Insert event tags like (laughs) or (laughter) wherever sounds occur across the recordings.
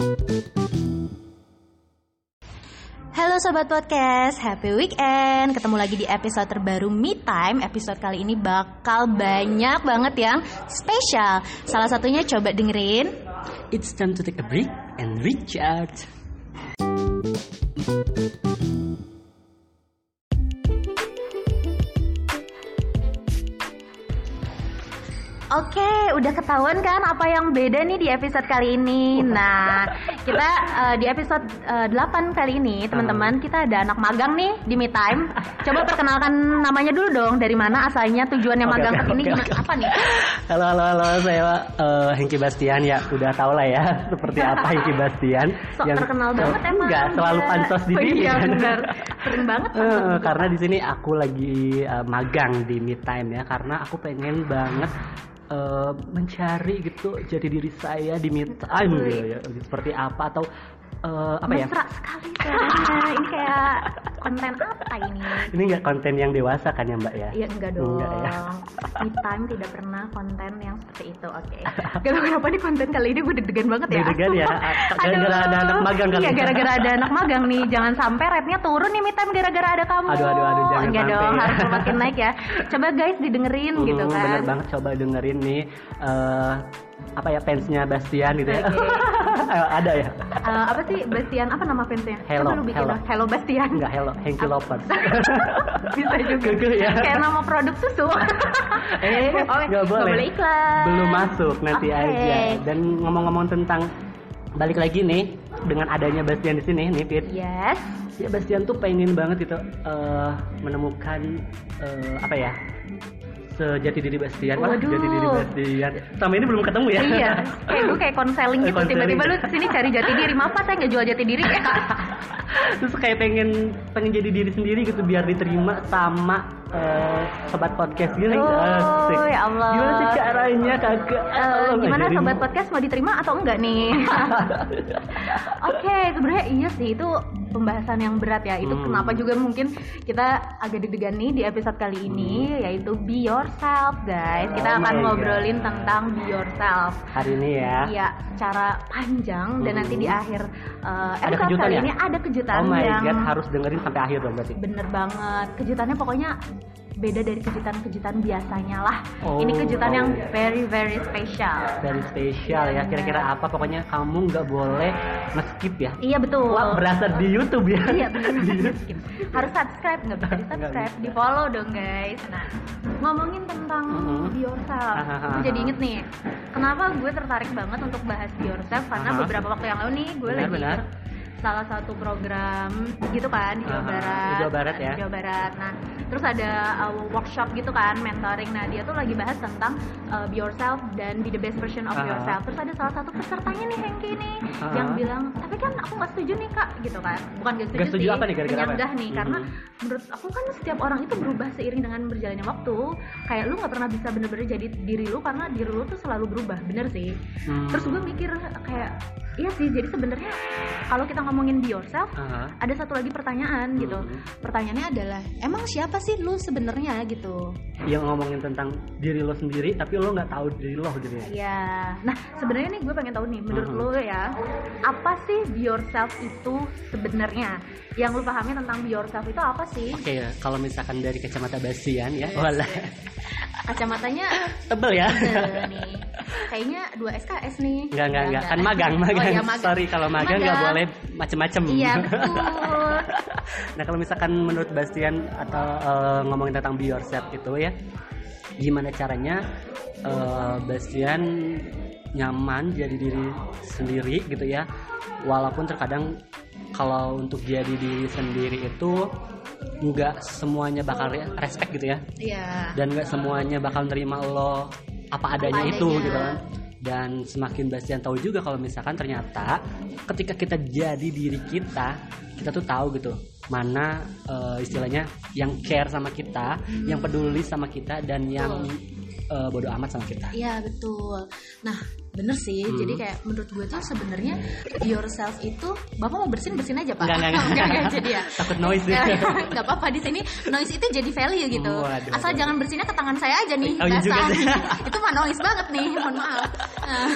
Halo Sobat Podcast, happy weekend. Ketemu lagi di episode terbaru Me Time. Episode kali ini bakal banyak banget yang spesial. Salah satunya coba dengerin. It's time to take a break and recharge. Udah ketahuan kan apa yang beda nih di episode kali ini Nah, kita eh, di episode eh, 8 kali ini teman-teman Kita ada anak magang nih di Me Time Coba perkenalkan namanya dulu dong Dari mana asalnya tujuannya Oke, magang sini oke, gimana oke. apa nih? Halo halo halo saya eh, Hengki Bastian ya udah tau lah ya (laughs) seperti apa Hengki Bastian Sok terkenal banget emang Enggak selalu pansos di Oh sini iya kan. bener Sering banget gitu. karena di sini aku lagi eh, magang di Me Time ya karena aku pengen banget eh, mencari gitu jadi diri saya di Me Time Wih. gitu ya seperti apa atau eh, apa ya Mesra sekali suaranya. Ini kayak konten apa ini? ini nggak konten yang dewasa kan ya Mbak ya Iya enggak dong. Enggak ya. Me time tidak pernah konten yang seperti itu. Oke. (laughs) Gak tau kenapa nih konten kali ini gue deg-degan banget ya. Deg-degan ya? (laughs) Gara-gara Aduh. ada anak magang kali Iya ya? gara-gara ada (laughs) anak magang nih. Jangan sampai rate-nya turun nih me time gara-gara ada kamu. Aduh, aduh, aduh, jangan Enggak sampai dong, ya. harus makin naik ya. Coba guys didengerin gitu Hmm, kan. Bener banget coba dengerin nih eh, apa ya fansnya Bastian gitu ya. Oke. Ayo, ada ya? Eh, apa sih Bastian? Apa nama fansnya? Hello, Coba lu bikin hello. dong. Hello Bastian. Enggak hello, Henky Apa? Lovers. (laughs) Bisa juga. Gege ya. Kayak nama produk susu. (laughs) Eh, Oh, nggak boleh. iklan. Belum masuk nanti Oke. aja. Dan ngomong-ngomong tentang balik lagi nih dengan adanya Bastian di sini nih Fit. Yes. Ya Bastian tuh pengen banget itu eh, menemukan eh, apa ya? Sejati diri Bastian. Waduh. jati diri Bastian. Sama ini belum ketemu ya? iya, kayak gue kayak konseling gitu. Tiba-tiba lu sini cari jati diri. Maaf Pak, saya nggak jual jati diri. (laughs) terus kayak pengen pengen jadi diri sendiri gitu biar diterima sama eh, sobat podcast gini Oh, Asik. ya Allah. gimana sih caranya kagak Tolong gimana sobat podcast mau diterima atau enggak nih? (laughs) Oke, sebenarnya iya sih itu pembahasan yang berat ya. Itu Hmm. kenapa juga mungkin kita agak deg-degan nih di episode kali ini yaitu be yourself, guys. Kita Hmm. Oh akan my ngobrolin God. tentang be yourself. hari ini ya Iya, secara panjang dan Hmm. nanti di akhir uh, Ada episode kejutan kali ya? ini ada kejutan oh my yang god harus dengerin sampai akhir dong berarti bener banget. Kejutannya pokoknya beda dari kejutan-kejutan biasanya lah. Oh, ini kejutan oh. yang very very special. dari spesial ya kira-kira apa pokoknya kamu nggak boleh nge-skip ya Iya betul. Wah, berasa di YouTube ya Iya benar (laughs) Di Harus subscribe nggak bisa di subscribe, di follow dong guys. Nah ngomongin tentang Mhm. be yourself, gue jadi inget nih. Kenapa gue tertarik banget untuk bahas be yourself? Karena Aha. beberapa waktu yang lalu nih gue Benar, lagi benar. salah satu program gitu kan di Jawa Barat. di Jawa Barat ya. Di Jawa Barat. Nah terus ada uh, workshop gitu kan mentoring. Nah dia tuh lagi bahas tentang uh, be yourself dan be the best version of Aha. yourself. Terus ada salah satu pesertanya nih Hengki nih Aha. yang bilang tapi kan aku nggak setuju nih kak gitu kan. Bukan nggak setuju, Nggak setuju sih, apa nih, gara-gara apa? menyanggah nih karena Mhm. menurut aku kan setiap orang itu berubah seiring dengan berjalannya waktu. Kayak lu nggak pernah bisa bener-bener jadi diri lu karena diri lu tuh selalu berubah, bener sih. Hmm. Terus gue mikir kayak iya sih jadi sebenarnya kalau kita ngomongin be yourself Aha. ada satu lagi pertanyaan gitu. Hmm. Pertanyaannya adalah emang siapa sih lu sebenarnya gitu? yang ngomongin tentang diri lo sendiri tapi lo nggak tahu diri lo gitu ya Iya. Nah, sebenarnya nih gue pengen tahu nih, menurut Mhm. lo ya, apa sih be yourself itu sebenarnya? Yang lu pahami tentang be yourself itu apa sih? Oke ya, kalau misalkan dari kacamata Bastian ya, wala Kacamatanya tebel ya. nih. Kayaknya dua SKS nih. Enggak, enggak, enggak. Kan Enggak. magang, Oh, magang. iya, magang. Sorry kalau magang nggak Magang. boleh macem-macem. Iya, (laughs) betul. nah, kalau misalkan menurut Bastian atau eh, ngomongin tentang be yourself itu ya, gimana caranya eh, Bastian nyaman jadi diri sendiri gitu ya. Walaupun terkadang kalau untuk jadi diri sendiri itu nggak semuanya bakal re- respect gitu ya Iya. dan nggak semuanya bakal nerima lo apa adanya, adanya. itu gitu kan dan semakin Bastian tahu juga kalau misalkan ternyata ketika kita jadi diri kita kita tuh tahu gitu mana eh, istilahnya yang care sama kita Hmm. yang peduli sama kita dan yang eh, bodoh amat sama kita Iya betul. Nah bener sih Hmm. jadi kayak menurut gue tuh sebenarnya yourself itu bapak mau bersin bersin aja pak enggak. enggak, enggak, jadi ya takut noise Ya, nggak apa-apa di sini noise itu jadi value gitu Waduh, asal jangan bersinnya ke tangan saya aja nih Oh, iya juga basah. (laughs) itu mah noise banget nih mohon maaf Nah,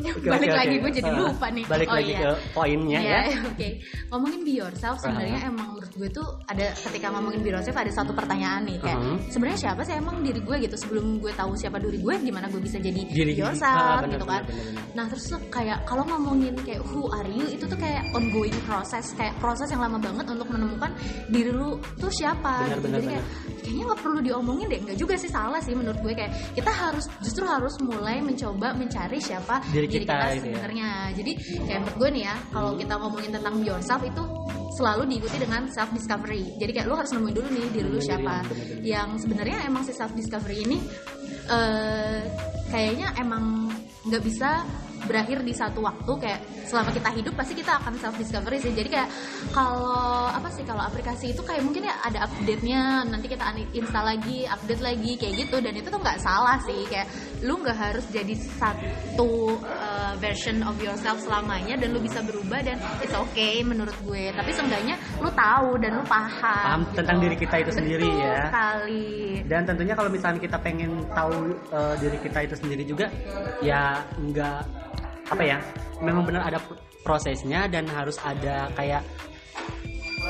Oke, balik oke, lagi oke. gue jadi Uh, lupa nih Balik oh, lagi iya. ke poinnya Iya, ya. oke. Ngomongin be yourself sebenarnya emang menurut gue tuh ada ketika ngomongin be yourself ada satu pertanyaan nih kayak Mhm. sebenarnya siapa sih emang diri gue gitu sebelum gue tahu siapa diri gue gimana gue bisa jadi Diri be Bener, gitu kan. bener, bener, bener. Nah, terus tuh kayak kalau ngomongin kayak who are you itu tuh kayak ongoing proses, kayak proses yang lama banget untuk menemukan diri lu tuh siapa Bener, gitu. bener, Jadi kayak kayaknya nggak perlu diomongin deh, nggak juga sih salah sih menurut gue kayak kita harus justru harus mulai mencoba mencari siapa Diri kita gitu ya. sebenarnya. Jadi kayak menurut gue nih ya, kalau kita ngomongin tentang yourself itu selalu diikuti dengan self discovery. Jadi kayak lu harus nemuin dulu nih diri lu siapa. Yang sebenarnya emang si self discovery ini eh kayaknya emang nggak bisa berakhir di satu waktu kayak selama kita hidup pasti kita akan self discovery sih. Jadi kayak kalau apa sih kalau aplikasi itu kayak mungkin ya ada update nya nanti kita install lagi update lagi kayak gitu. Dan itu tuh nggak salah sih kayak lu nggak harus jadi satu uh, version of yourself selamanya dan lu bisa berubah dan it's okay menurut gue. Tapi seenggaknya lu tahu dan lu paham Paham tentang diri kita itu sendiri Betul ya. sekali. Dan tentunya kalau misalnya kita pengen tahu eh, diri kita itu sendiri juga, ya nggak apa ya, memang benar ada prosesnya dan harus ada kayak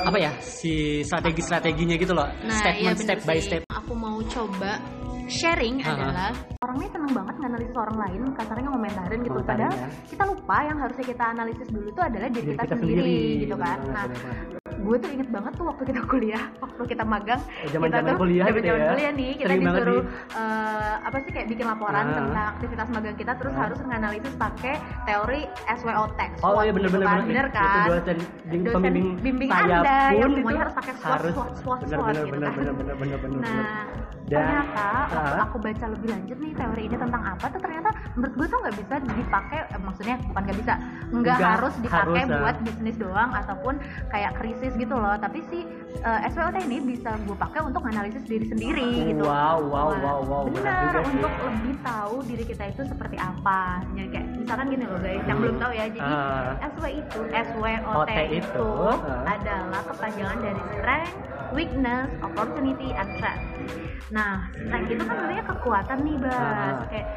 apa ya si strategi-strateginya gitu loh, Nah, statement iya step by sih. step. Aku mau coba sharing Aha. adalah orang ini tenang banget nganalisis orang lain, kasarnya ngomentarin gitu. Padahal ya. kita lupa yang harusnya kita analisis dulu itu adalah diri, Diri kita, kita sendiri, sendiri, gitu kan. Nah. Gue tuh inget banget tuh waktu kita kuliah, waktu kita magang, Oh, zaman-zaman kita tuh kuliah gitu zaman-zaman ya. kuliah nih, kita Sering disuruh di- eh, apa sih kayak bikin laporan Ah. tentang aktivitas magang kita, terus Ah. harus nganalisis pakai teori SWOT. Oh SWOT iya bener gitu bener kan. bener. bener kan? Itu dosen, Dosen pembimbing bimbing Anda yang itu semuanya harus pakai SWOT, SWOT, SWOT, bener SWOT bener gitu bener kan. bener bener bener bener. bener. Nah, Dan- ternyata waktu Ah. aku baca lebih lanjut nih teori ini tentang apa tuh ternyata menurut gue tuh nggak bisa dipakai eh, maksudnya bukan nggak bisa nggak harus dipakai harus, buat bisnis doang ataupun kayak krisis gitu loh tapi si eh, SWOT ini bisa gue pakai untuk analisis diri sendiri gitu Wow wow wow wow. benar juga untuk lebih tahu diri kita itu seperti apa jadi kayak misalkan gini loh guys yang belum tahu ya jadi Ah. SW itu SWOT OT itu, itu, ah. adalah kepanjangan dari strength, weakness, opportunity, and threat. Nah, strength itu kan sebenarnya kekuatan nih, Bas. Ah. Kayak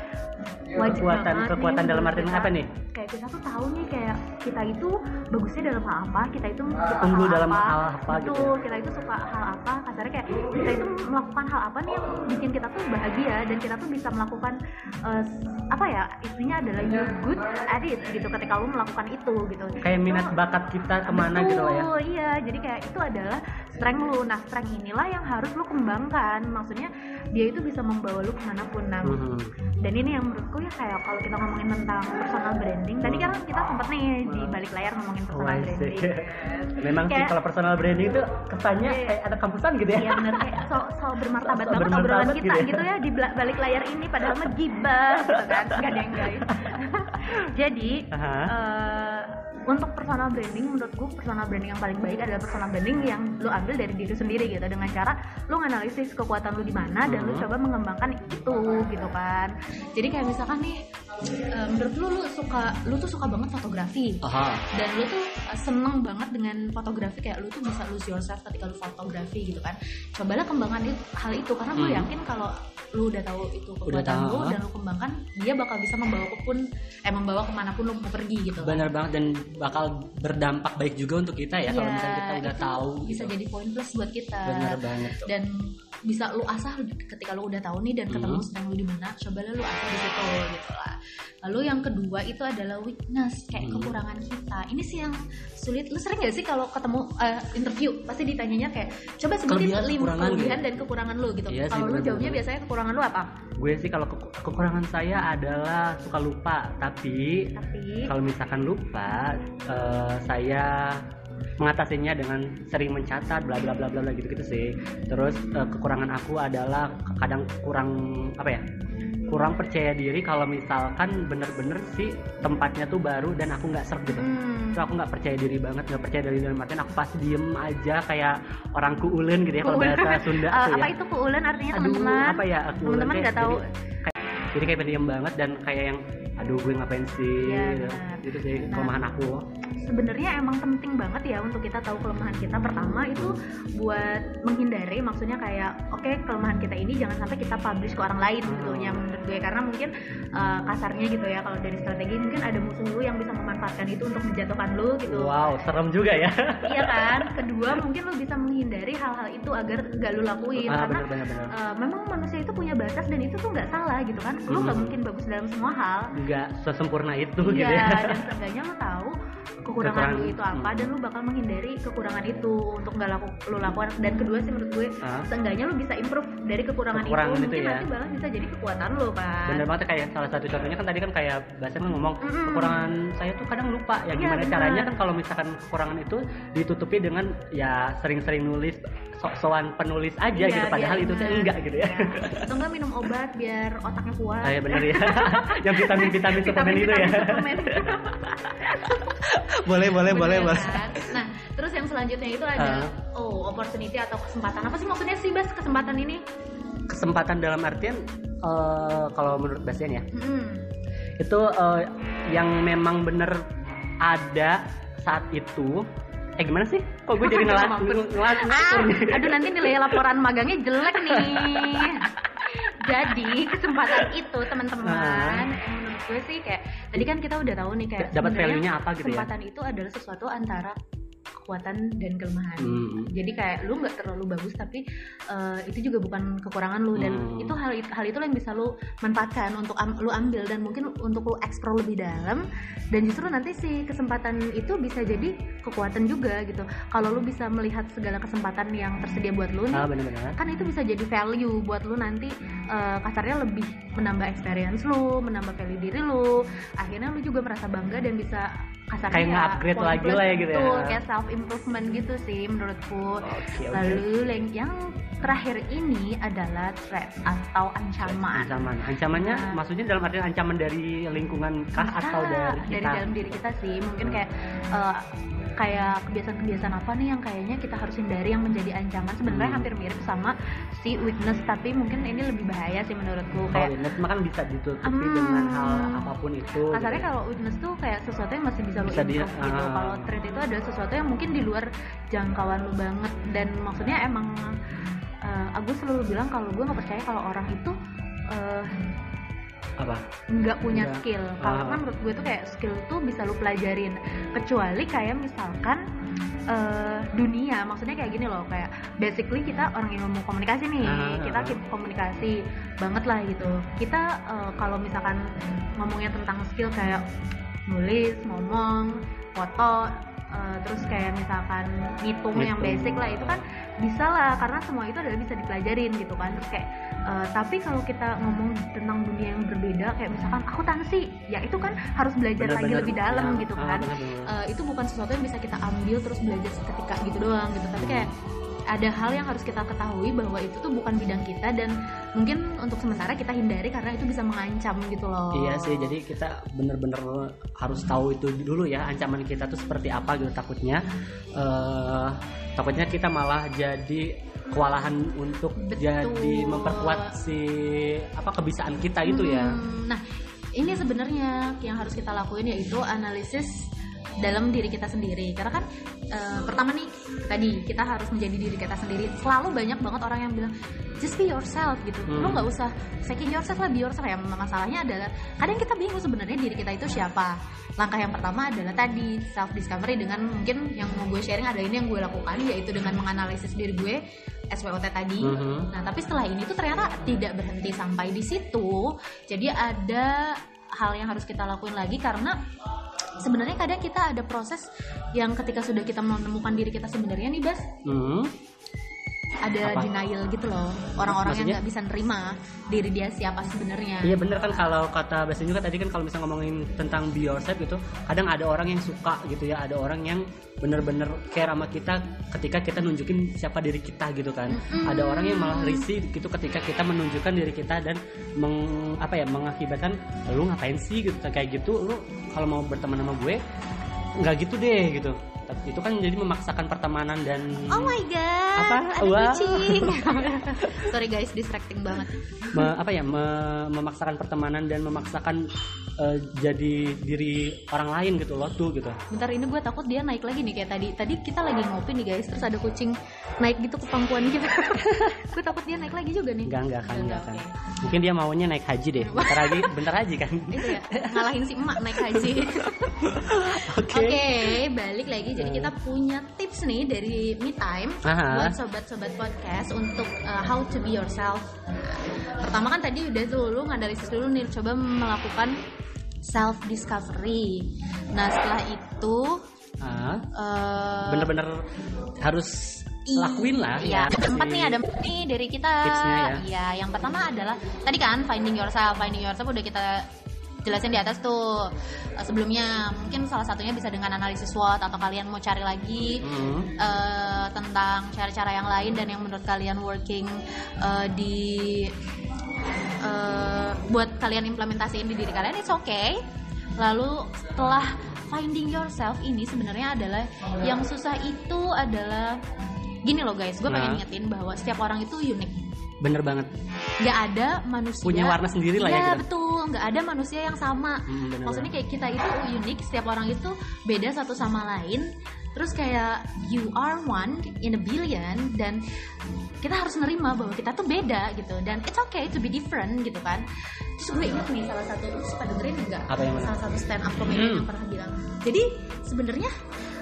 wajib Kekuatan- banget kekuatan nih dalam artian kita- apa nih? Kayak kita tuh tahu nih kayak kita itu bagusnya dalam hal apa, kita itu suka Unggul hal dalam apa, hal apa gitu Betul, ya? kita itu suka hal apa, kasarnya kayak kita itu melakukan hal apa nih yang bikin kita tuh bahagia dan kita tuh bisa melakukan eh, apa ya, istilahnya adalah you're good at it gitu ketika lu melakukan itu gitu. Kayak minat Itu- bakat kita ke mana gitu loh ya. Betul, iya. Jadi kayak itu adalah strength lu. Nah, strength inilah yang harus lu kembangkan. Maksudnya dia itu bisa membawa lu ke mana pun. Nah, Mhm. dan ini yang menurutku ya kayak kalau kita ngomongin tentang personal branding. Tadi kan kita sempet nih di balik layar ngomongin personal Wah, branding. (laughs) Memang sih kalau personal branding itu kesannya Iya. kayak ada kampusan gitu ya. Iya bener kayak so, so bermartabat (laughs) So banget bermartabat obrolan kita gitu ya. gitu ya di balik layar ini padahal mah gibah gitu kan nggak ada yang guys (laughs) jadi untuk personal branding menurutku personal branding yang paling baik adalah personal branding yang lu ambil dari diri sendiri gitu dengan cara lu nganalisis kekuatan lu di mana dan lu Hmm. coba mengembangkan itu gitu kan jadi kayak misalkan nih eh, menurut lu lu suka lu tuh suka banget fotografi Aha. dan lu tuh uh, seneng banget dengan fotografi kayak lu tuh bisa lose yourself ketika lu fotografi gitu kan cobalah kembangkan it- hal itu karena gue Hmm. yakin kalau lu udah tahu itu Udah kekuatan lu dan lu kembangkan dia bakal bisa membawa ke pun eh membawa ke mana pun lu mau pergi gitu kan. Benar banget dan bakal berdampak baik juga untuk kita ya kalau Iya, misalnya kita udah itu tahu bisa gitu. jadi poin plus buat kita Benar banget. dan bisa lu asah ketika lu udah tahu nih dan ketemu Hmm. sedang lu di mana coba lu asah di situ gitu lah lalu yang kedua itu adalah weakness kayak Hmm. kekurangan kita ini sih yang sulit. Lu sering gak sih kalau ketemu eh, interview? Pasti ditanyanya kayak coba sebutin Kelebihan, lima kelebihan gitu. dan kekurangan lu gitu. Iya kalau lu jawabnya biasanya kekurangan lu apa? Gue sih kalau ke- kekurangan saya adalah suka lupa, tapi tapi kalau misalkan lupa eh, saya mengatasinya dengan sering mencatat bla bla bla bla bla gitu gitu sih. Terus eh, kekurangan aku adalah kadang kurang apa ya kurang percaya diri kalau misalkan bener-bener sih tempatnya tuh baru dan aku nggak serp gitu. Hmm, itu aku nggak percaya diri banget nggak percaya diri dalam artian aku pasti diem aja kayak orang kuulen gitu ya kalau Kuulen. bahasa Sunda eh, tuh apa ya itu keulen artinya teman-teman? apa ya aku teman-teman nggak tahu. jadi kayak, jadi kayak pendiam banget dan kayak yang aduh gue ngapain sih? Iya, benar. itu sih Nah. kelemahan aku sebenarnya emang penting banget ya untuk kita tahu kelemahan kita. Pertama itu buat menghindari maksudnya kayak oke kelemahan kita ini jangan sampai kita publish ke orang lain gitu ya menurut gue. Karena mungkin uh, kasarnya gitu ya kalau dari strategi mungkin ada musuh lu yang bisa memanfaatkan itu untuk menjatuhkan lu gitu. Wow serem juga ya. Iya (laughs) kan? Kedua mungkin lu bisa menghindari hal-hal itu agar gak lu lakuin. Ah, karena bener bener bener uh, memang manusia itu punya batas dan itu tuh nggak salah gitu kan. Lu nggak Hmm. mungkin bagus dalam semua hal. Nggak sesempurna itu gitu Iya, ya. dan seenggaknya lo tahu kekurangan Kekurangan, lu itu apa hmm. dan lu bakal menghindari kekurangan itu untuk nggak laku lu lakukan dan kedua sih menurut gue Ah. seenggaknya lu bisa improve dari kekurangan, Kekurangan itu itu mungkin ya. nanti malah bisa jadi kekuatan lu kan bener banget kayak salah satu contohnya kan tadi kan kayak kan ngomong Mm-mm. kekurangan saya tuh kadang lupa ya Iya, gimana bener. caranya kan kalau misalkan kekurangan itu ditutupi dengan ya sering-sering nulis sok-sokan penulis aja Iya, gitu padahal biar itu tuh bener. enggak gitu ya Iya. atau enggak minum obat biar otaknya kuat Ah, ya bener ya (laughs) yang vitamin vitamin suplemen itu ya (laughs) (laughs) boleh boleh boleh Bener boleh kan? Nah, terus yang selanjutnya itu ada Ah. oh opportunity atau kesempatan. Apa sih maksudnya sih Bas kesempatan ini? kesempatan dalam artian eh, kalau menurut Bastian ya Hmm. itu eh, yang memang bener ada saat itu eh gimana sih kok gue jadi ngelas ngelas Ah, aduh nanti nilai laporan magangnya jelek nih. Jadi kesempatan itu teman-teman, Ah. menurut gue sih kayak tadi kan kita udah tahu nih kayak dapat value-nya apa gitu ya kesempatan itu adalah sesuatu antara kekuatan dan kelemahan. Hmm. Jadi kayak lu nggak terlalu bagus tapi eh, itu juga bukan kekurangan lu dan Hmm. itu hal hal itu yang bisa lu manfaatkan untuk am- lu ambil dan mungkin untuk lu explore lebih dalam dan justru nanti si kesempatan itu bisa jadi kekuatan juga gitu. Kalau lu bisa melihat segala kesempatan yang tersedia buat lu nih, ah benar-benar kan itu bisa jadi value buat lu nanti eh, kasarnya lebih menambah experience lu, menambah value diri lu. Akhirnya lu juga merasa bangga dan bisa kasarnya Kayak ya, nge-upgrade poin lagi lah ya gitu ya. kayak self improvement gitu sih menurutku. oke Lalu yang, yang terakhir ini adalah threat atau ancaman. ancaman ancamannya Nah. maksudnya dalam artian ancaman dari lingkungan kah Bisa, atau dari kita dari dalam diri kita sih mungkin Hmm. kayak eh, kayak kebiasaan-kebiasaan apa nih yang kayaknya kita harus hindari yang menjadi ancaman sebenarnya Hmm. hampir mirip sama si weakness tapi mungkin ini lebih bahaya sih menurutku kayak weakness mah kan bisa ditutupi Hmm. dengan hal apa pun itu kasarnya gitu. kalau weakness tuh kayak sesuatu yang masih bisa Bisa di- improve gitu ah. kalau threat itu adalah sesuatu yang mungkin di luar jangkauan lu banget dan maksudnya emang eh, aku selalu bilang kalau gue nggak percaya kalau orang itu eh, apa nggak punya Nggak. skill kalau Ah. kan menurut gue tuh kayak skill tuh bisa lu pelajarin kecuali kayak misalkan eh, dunia maksudnya kayak gini loh kayak basically kita orang ilmu komunikasi nih Ah. kita keep komunikasi banget lah gitu kita eh, kalau misalkan ngomongnya tentang skill kayak nulis ngomong foto eh, terus kayak misalkan ngitung yang basic lah itu kan bisa lah karena semua itu adalah bisa dipelajarin gitu kan. Terus kayak eh, tapi kalau kita ngomong tentang dunia yang berbeda kayak misalkan akuntansi ya itu kan harus belajar lagi Benar-benar. lebih dalam Ya, gitu ah, kan. Eh, itu bukan sesuatu yang bisa kita ambil terus belajar seketika gitu doang gitu. Tapi kayak ada hal yang harus kita ketahui bahwa itu tuh bukan bidang kita dan mungkin untuk sementara kita hindari karena itu bisa mengancam gitu loh Iya sih, jadi kita bener-bener harus tahu itu dulu ya ancaman kita tuh seperti apa gitu takutnya eh takutnya kita malah jadi kewalahan untuk Betul. jadi memperkuat si apa kebiasaan kita itu ya. Hmm, Nah, ini sebenarnya yang harus kita lakuin yaitu analisis dalam diri kita sendiri. Karena kan eh, pertama nih tadi kita harus menjadi diri kita sendiri. Selalu banyak banget orang yang bilang just be yourself gitu. Hmm. Lo nggak usah second yourself lah, be yourself ya. Masalahnya adalah kadang kita bingung sebenarnya diri kita itu siapa. Langkah yang pertama adalah tadi self discovery dengan mungkin yang mau gue sharing ada ini yang gue lakukan yaitu dengan menganalisis diri gue SWOT tadi. Mhm. Nah, tapi setelah ini tuh ternyata tidak berhenti sampai di situ. Jadi ada hal yang harus kita lakuin lagi karena sebenarnya kadang kita ada proses yang ketika sudah kita menemukan diri kita sebenarnya nih, Bas, Hmm. Ada Apa? denial gitu loh. Orang-orang yang nggak bisa nerima diri dia siapa sebenarnya. Iya bener kan kalau kata Basin juga tadi kan kalau misalnya ngomongin tentang be yourself gitu kadang ada orang yang suka gitu ya ada orang yang bener-bener care sama kita ketika kita nunjukin siapa diri kita gitu kan Mm-mm. ada orang yang malah risih gitu ketika kita menunjukkan diri kita dan meng, apa ya mengakibatkan lu ngapain sih gitu kayak gitu lu kalau mau berteman sama gue nggak gitu deh gitu itu kan jadi memaksakan pertemanan dan Oh my god, Apa? kucing. (laughs) Sorry guys, distracting banget. me- apa ya me- memaksakan pertemanan dan memaksakan eh, jadi diri orang lain gitu loh tuh gitu Bentar ini gue takut dia naik lagi nih kayak tadi. Tadi kita lagi ngopi nih guys, terus ada kucing naik gitu ke pangkuan kita. (laughs) gue takut dia naik lagi juga nih. enggak enggak kan Enggak, kan oke. mungkin dia maunya naik haji deh (laughs) bentar lagi bentar haji kan Itu ya, ngalahin si emak naik haji. oke Oke, balik lagi. Jadi kita punya tips nih dari Me Time Aha. buat sobat-sobat podcast untuk uh, how to be yourself. Nah, pertama kan tadi udah tuh lu nganalisis dulu nih, coba melakukan self discovery. Nah setelah itu uh, bener-bener harus lakuin lah Iya, ya empat nih ada empat nih dari kita. Tipsnya ya. Iya, yang pertama adalah tadi kan finding yourself, finding yourself udah kita jelasin di atas tuh Eh, sebelumnya. Mungkin salah satunya bisa dengan analisis SWOT atau kalian mau cari lagi Hmm. eh, tentang cara-cara yang lain dan yang menurut kalian working eh, di eh, buat kalian implementasiin di diri kalian it's okay lalu setelah finding yourself ini sebenarnya adalah yang susah itu adalah gini loh guys gue pengen Nah. ingetin bahwa setiap orang itu unik bener banget. Nggak ada manusia punya warna sendiri lah ya Iya, gitu betul. Nggak ada manusia yang sama. Hmm, bener maksudnya kayak kita itu unik setiap orang itu beda satu sama lain. Terus kayak you are one in a billion dan kita harus nerima bahwa kita tuh beda gitu. Dan it's okay to be different gitu kan. Terus gue inget nih salah satu lu suka dengerin enggak Apa yang mana? salah satu stand up comedian Hmm. yang pernah bilang. Jadi sebenarnya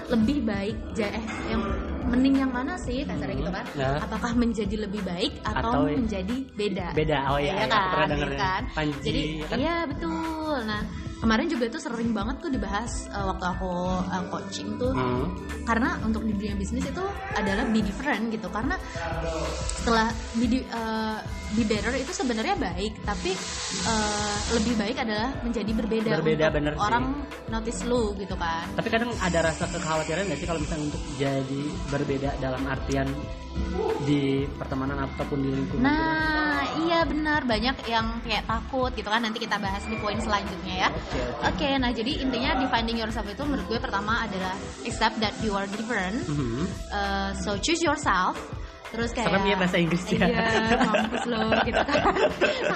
lebih baik eh yang mending yang mana sih kasarnya gitu kan Ya. apakah menjadi lebih baik atau, Atau- menjadi beda beda oh iya, Iya iya, pernah kan, denger iya ya. kan? Panji Jadi ya kan iya betul. Nah kemarin juga tuh sering banget tuh dibahas uh, waktu aku uh, coaching tuh Hmm. karena untuk di dunia bisnis itu adalah be different gitu karena setelah be, di- uh, be better itu sebenarnya baik tapi uh, lebih baik adalah menjadi berbeda, Berbeda, untuk bener sih. orang notice lu gitu kan Tapi kadang ada rasa kekhawatiran nggak sih kalau misalnya untuk jadi berbeda dalam artian di pertemanan ataupun di lingkungan? nah iya benar banyak yang kayak takut gitu kan nanti kita bahas di poin selanjutnya ya Oke, oke. Oke, nah jadi intinya defining yourself itu menurut gue pertama adalah accept that you are different. Mhm. Uh, so choose yourself. Terus kayak Serem ya bahasa Inggris ya. Iya, mampus lo gitu kan.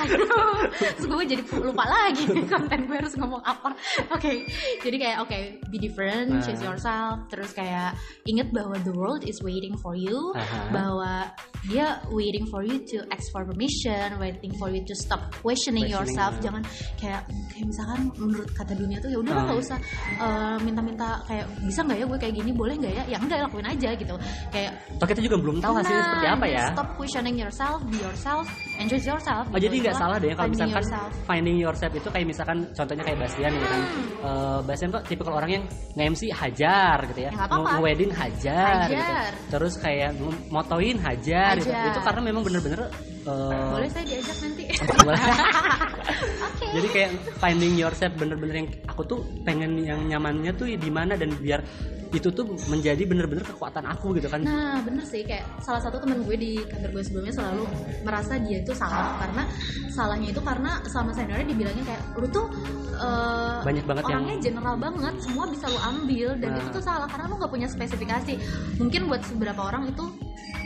Aduh, terus gue jadi lupa lagi konten gue harus ngomong apa. Oke, jadi kayak oke, be different, Nah. choose yourself. Terus kayak ingat bahwa the world is waiting for you, Aha. bahwa dia waiting for you to ask for permission, waiting for you to stop questioning, Questioning, yourself. ya. Jangan kayak kayak misalkan menurut kata dunia tuh ya udah Ah. nggak usah uh, minta-minta kayak bisa nggak ya gue kayak gini boleh nggak ya ya enggak lakuin aja gitu kayak Toh kita juga belum tahu hasilnya seperti apa ya. Stop questioning yourself, be yourself, and choose yourself. Oh jadi nggak salah deh kalau Finding misalkan yourself. finding yourself itu kayak misalkan contohnya kayak Bastian ya kan. Hmm. Eh, Bastian kok tipikal orang yang nge-MC hajar gitu ya. Ya, nggak apa-apa. Nge-wedding hajar, gitu. Hajar. Terus kayak motoin hajar, gitu. Hajar. Itu karena memang bener-bener eh, Boleh saya diajak nanti. boleh. (laughs) Oke. Jadi kayak finding yourself bener-bener yang aku tuh pengen yang nyamannya tuh di mana dan biar itu tuh menjadi bener-bener kekuatan aku gitu kan. Nah bener sih kayak salah satu teman gue di kantor gue sebelumnya selalu merasa dia itu salah karena salahnya itu karena sama seniornya dibilangnya kayak lu tuh eh, Banyak banget yang- orangnya general banget semua bisa lu ambil dan Nah. itu tuh salah karena lu nggak punya spesifikasi mungkin buat beberapa orang itu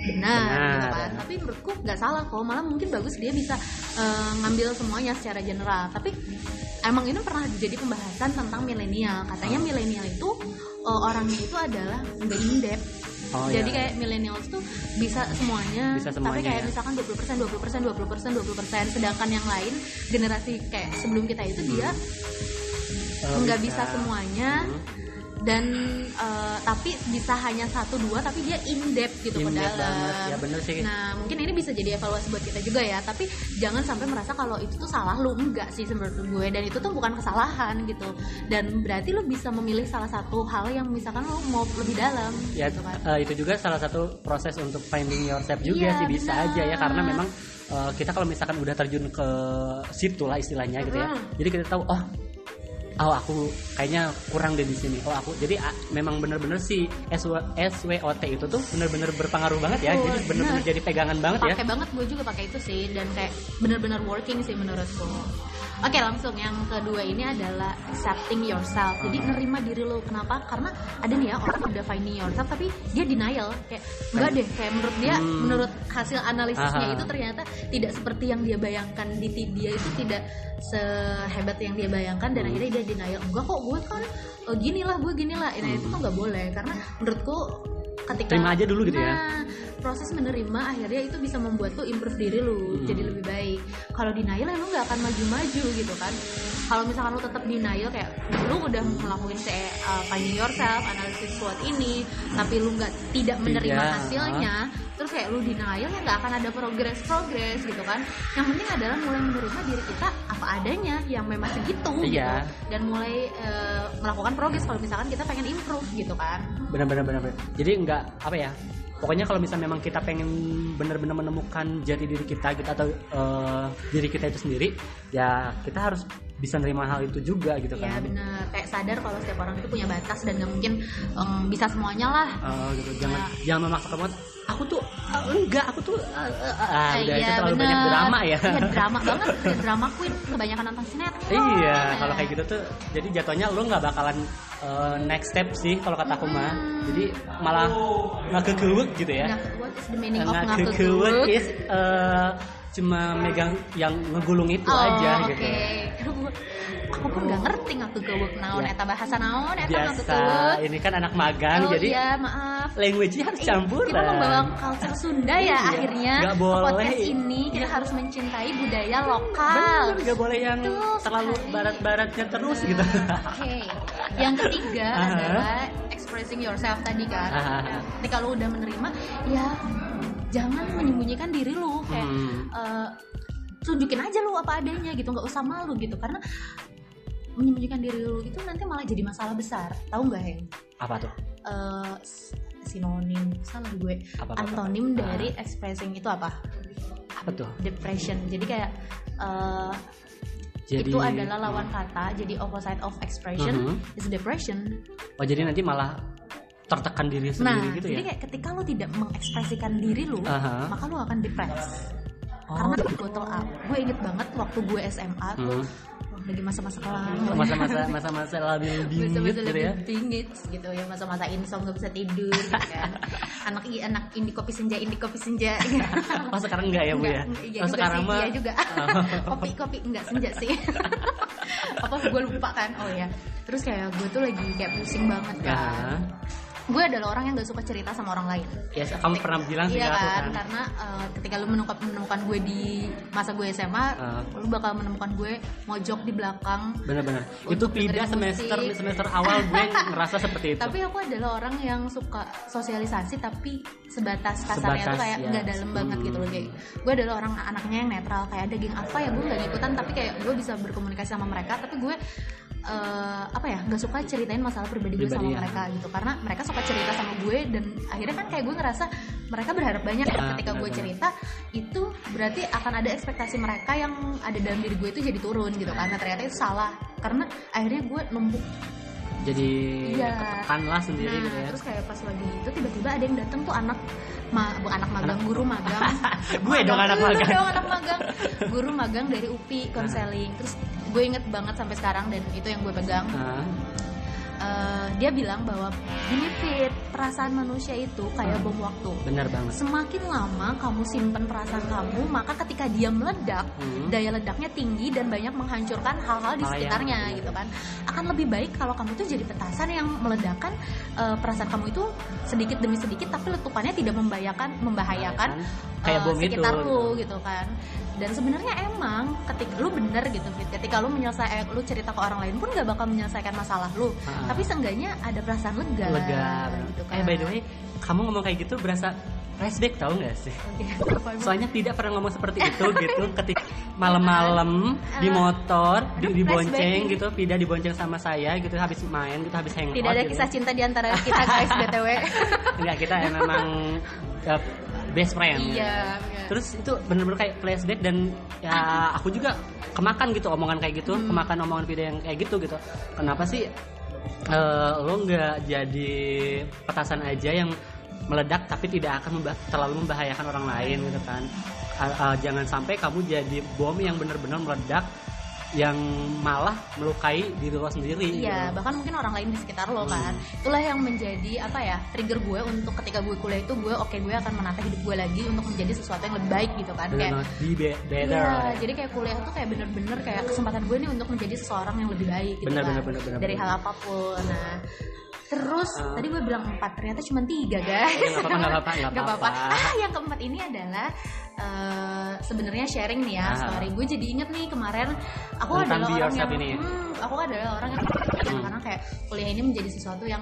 benar, Benar, gitu kan. Tapi menurutku nggak salah kok. Malah mungkin bagus dia bisa eh, ngambil semuanya secara general. Tapi emang ini pernah jadi pembahasan tentang milenial. Katanya Ah. milenial itu eh, orangnya itu adalah nggak in depth Oh, jadi iya. kayak millennials tuh bisa semuanya, Bisa tapi semuanya, kayak ya. misalkan 20%, 20%, 20%, 20%, sedangkan yang lain generasi kayak sebelum kita itu dia Eh, nggak bisa. semuanya. Hmm. Dan eh, tapi bisa hanya satu dua tapi dia in depth gitu ke In-depth dalam. banget. Ya, bener sih. Nah mungkin ini bisa jadi evaluasi buat kita juga ya. Tapi jangan sampai merasa kalau itu tuh salah lu enggak sih menurut gue dan itu tuh bukan kesalahan gitu. Dan berarti lu bisa memilih salah satu hal yang misalkan lu mau lebih dalam. ya gitu kan. eh, itu juga salah satu proses untuk finding yourself juga Iya, sih bisa benar. aja ya karena memang eh, kita kalau misalkan udah terjun ke situ lah istilahnya gitu ya Mm. jadi kita tahu oh oh aku kayaknya kurang deh di sini. Oh aku jadi ah, memang bener-bener si SW, SWOT itu tuh bener-bener berpengaruh banget ya. Betul, jadi bener-bener jadi pegangan banget ya. Pakai banget gue juga pakai itu sih dan kayak benar-benar working sih menurutku Oke langsung yang kedua ini adalah accepting yourself. Jadi Ah. nerima diri lo. Kenapa? Karena ada nih ya orang udah finding yourself tapi dia denial. Kayak enggak deh. Kayak menurut dia, Hmm. menurut hasil analisisnya Aha. itu ternyata tidak seperti yang dia bayangkan di dia itu tidak sehebat yang dia bayangkan dan Hmm. akhirnya dia denial. Enggak kok gue kan eh, gini lah gue gini lah. Nah itu tuh nggak boleh karena menurutku ketika Terima aja dulu gitu ya. Proses menerima akhirnya itu bisa membuat lu improve diri lu Hmm. jadi lebih baik. Kalau denial ya lu nggak akan maju-maju gitu kan. Kalau misalkan lu tetap denial kayak lu udah ngelakuin kayak uh, finding yourself analisis SWOT ini tapi lu nggak tidak menerima Tidak, hasilnya terus kayak lu denial ya nggak akan ada progress progress gitu kan. Yang penting adalah mulai menerima diri kita apa adanya yang memang segitu Iya. gitu dan mulai uh, melakukan progress kalau misalkan kita pengen improve gitu kan. Benar-benar benar. Jadi nggak apa ya pokoknya kalau misalnya memang kita pengen benar-benar menemukan jati diri kita gitu atau eh, diri kita itu sendiri ya kita harus bisa nerima hal itu juga gitu ya kan. bener. Kayak sadar kalau setiap orang itu punya batas dan nggak mungkin em, bisa semuanya lah. Eh, gitu. Jangan Ya. jangan memaksakan banget aku tuh eh, enggak. Aku tuh eh, ah, Eh, udah itu iya, terlalu bener. banyak drama ya. Iya drama (laughs) banget, ya, drama queen. Kebanyakan nonton sinetron. iya ya. kalau kayak gitu tuh jadi jatuhnya lu nggak bakalan eh, next step sih kalau kata aku mah. Jadi malah ngakekewek gitu ya. Nah, what is the meaning of ngakekewek ngakekewek? is eh, cuma megang yang ngegulung itu Oh, aja oke. gitu aku pun gak ngerti ngakekewek naon Ya. eta bahasa naon eta biasa ini kan anak magang Oh jadi iya, maaf. language-nya harus Eh, campuran Kita membawa culture Sunda ya Iya, akhirnya. Ke boleh. Podcast ini kita Iya. harus mencintai budaya lokal. Bener, gak boleh yang Betul terlalu sekali. barat-baratnya terus gitu Oke. Yang ketiga Aha. adalah expressing yourself tadi kan. Aha. Ketika lu udah menerima, ya jangan menyembunyikan diri lu kayak Hmm. eh, tunjukin aja lu apa adanya gitu, nggak usah malu gitu karena menyembunyikan diri lu itu nanti malah jadi masalah besar. Tahu nggak, Heng? apa tuh Eh, s- sinonim salah gue. Apa, apa, apa? Antonim Ah. dari expressing itu apa? apa tuh Depression. Jadi kayak eh, jadi itu adalah lawan kata jadi opposite of expression Mhm. is depression oh jadi nanti malah tertekan diri nah sendiri gitu jadi ya kayak ketika lo tidak mengekspresikan diri lo Aha. maka lo akan depres Oh. karena bottle up gue inget banget waktu gue SMA tuh wah, lagi masa-masa kelam masa-masa masa-masa labil (laughs) bingit masa-masa gitu lebih ya gitu ya masa-masa insomnia nggak bisa tidur gitu kan (laughs) anak i anak indi kopi senja indi kopi senja oh sekarang enggak ya bu ya Enggak, iya oh juga sekarang sih, mah iya juga. (laughs) kopi kopi enggak senja sih. Apa gue lupa kan? Oh ya. Terus kayak gue tuh lagi kayak pusing banget kan. Gue adalah orang yang gak suka cerita sama orang lain. ya kamu pernah bilang sih Iya kan, kan karena eh, ketika lu menemukan, menemukan gue di masa gue SMA, Ah. lu bakal menemukan gue mojok di belakang. bener-bener Untuk itu pindah semester musik. semester awal gue (laughs) ngerasa seperti itu Tapi aku adalah orang yang suka sosialisasi tapi sebatas kasarnya Sebatas, tuh kayak ya. nggak dalam banget Hmm. gitu loh kayak gue adalah orang anaknya yang netral kayak ada geng apa ya gue nggak ngikutan tapi kayak gue bisa berkomunikasi sama mereka tapi gue eh, apa ya nggak suka ceritain masalah pribadi gue sama ya. mereka gitu. Karena mereka suka cerita sama gue dan akhirnya kan kayak gue ngerasa mereka berharap banyak ya Ah, ketika gue cerita itu berarti akan ada ekspektasi mereka yang ada dalam diri gue itu jadi turun gitu karena ternyata itu salah. Karena akhirnya gue numpuk jadi Iya. ketekan lah sendiri nah, gitu ya. terus kayak pas lagi itu tiba-tiba ada yang datang tuh anak ma bu, anak magang guru magang. (laughs) Gue dong anak Lu magang. dong anak magang. Guru magang dari UPI konseling terus gue inget banget sampai sekarang dan itu yang gue pegang Eh, dia bilang bahwa gini Fit perasaan manusia itu kayak bom waktu. Bener banget. Semakin lama kamu simpen perasaan kamu maka ketika dia meledak Hmm. daya ledaknya tinggi dan banyak menghancurkan hal-hal di sekitarnya gitu kan. Akan lebih baik kalau kamu tuh jadi petasan yang meledakkan eh, perasaan kamu itu sedikit demi sedikit tapi letupannya tidak membahayakan membahayakan kayak eh, bom itu sekitar lu gitu kan. Dan sebenarnya emang ketika lu bener gitu Fit. Ketika lu menyelesaikan lu cerita ke orang lain pun gak bakal menyelesaikan masalah lu. Tapi seenggaknya ada perasaan lega lega gitu kan eh by the way kamu ngomong kayak gitu berasa flashback tau gak sih (laughs) emang? soalnya tidak pernah ngomong seperti (laughs) itu gitu ketika malam-malam di motor di, dibonceng flashback. gitu Pida dibonceng sama saya gitu habis main gitu habis hangout tidak ada gitu. kisah cinta di antara kita guys btw enggak (laughs) kita memang uh, best friend iya iya. terus itu bener-bener kayak flashback dan ya aku juga kemakan gitu omongan kayak gitu Hmm. kemakan omongan video yang kayak gitu gitu kenapa sih eh, lo nggak jadi petasan aja yang meledak tapi tidak akan memba- terlalu membahayakan orang lain gitu kan. Eh, eh, jangan sampai kamu jadi bom yang benar-benar meledak yang malah melukai diri lo sendiri Iya, gitu. bahkan mungkin orang lain di sekitar lo kan. Itulah yang menjadi apa ya trigger gue untuk ketika gue kuliah itu gue oke gue akan menata hidup gue lagi untuk menjadi sesuatu yang lebih baik gitu kan. Bener Kayak be be- better Iya, jadi kayak kuliah tuh kayak bener-bener kayak kesempatan gue nih untuk menjadi seseorang yang lebih baik gitu Bener, kan. bener, bener, bener, Dari bener. hal apa pun. Nah, terus Ah. tadi gue bilang empat, ternyata cuma tiga guys. Eh, nggak apa-apa, nggak (laughs) apa-apa. Ah, yang keempat ini adalah eh, sebenarnya sharing nih ya Ah. story. Gue jadi inget nih kemarin aku Tentang adalah orang yang ini. hmm, aku adalah orang yang karena kayak kuliah ini menjadi sesuatu yang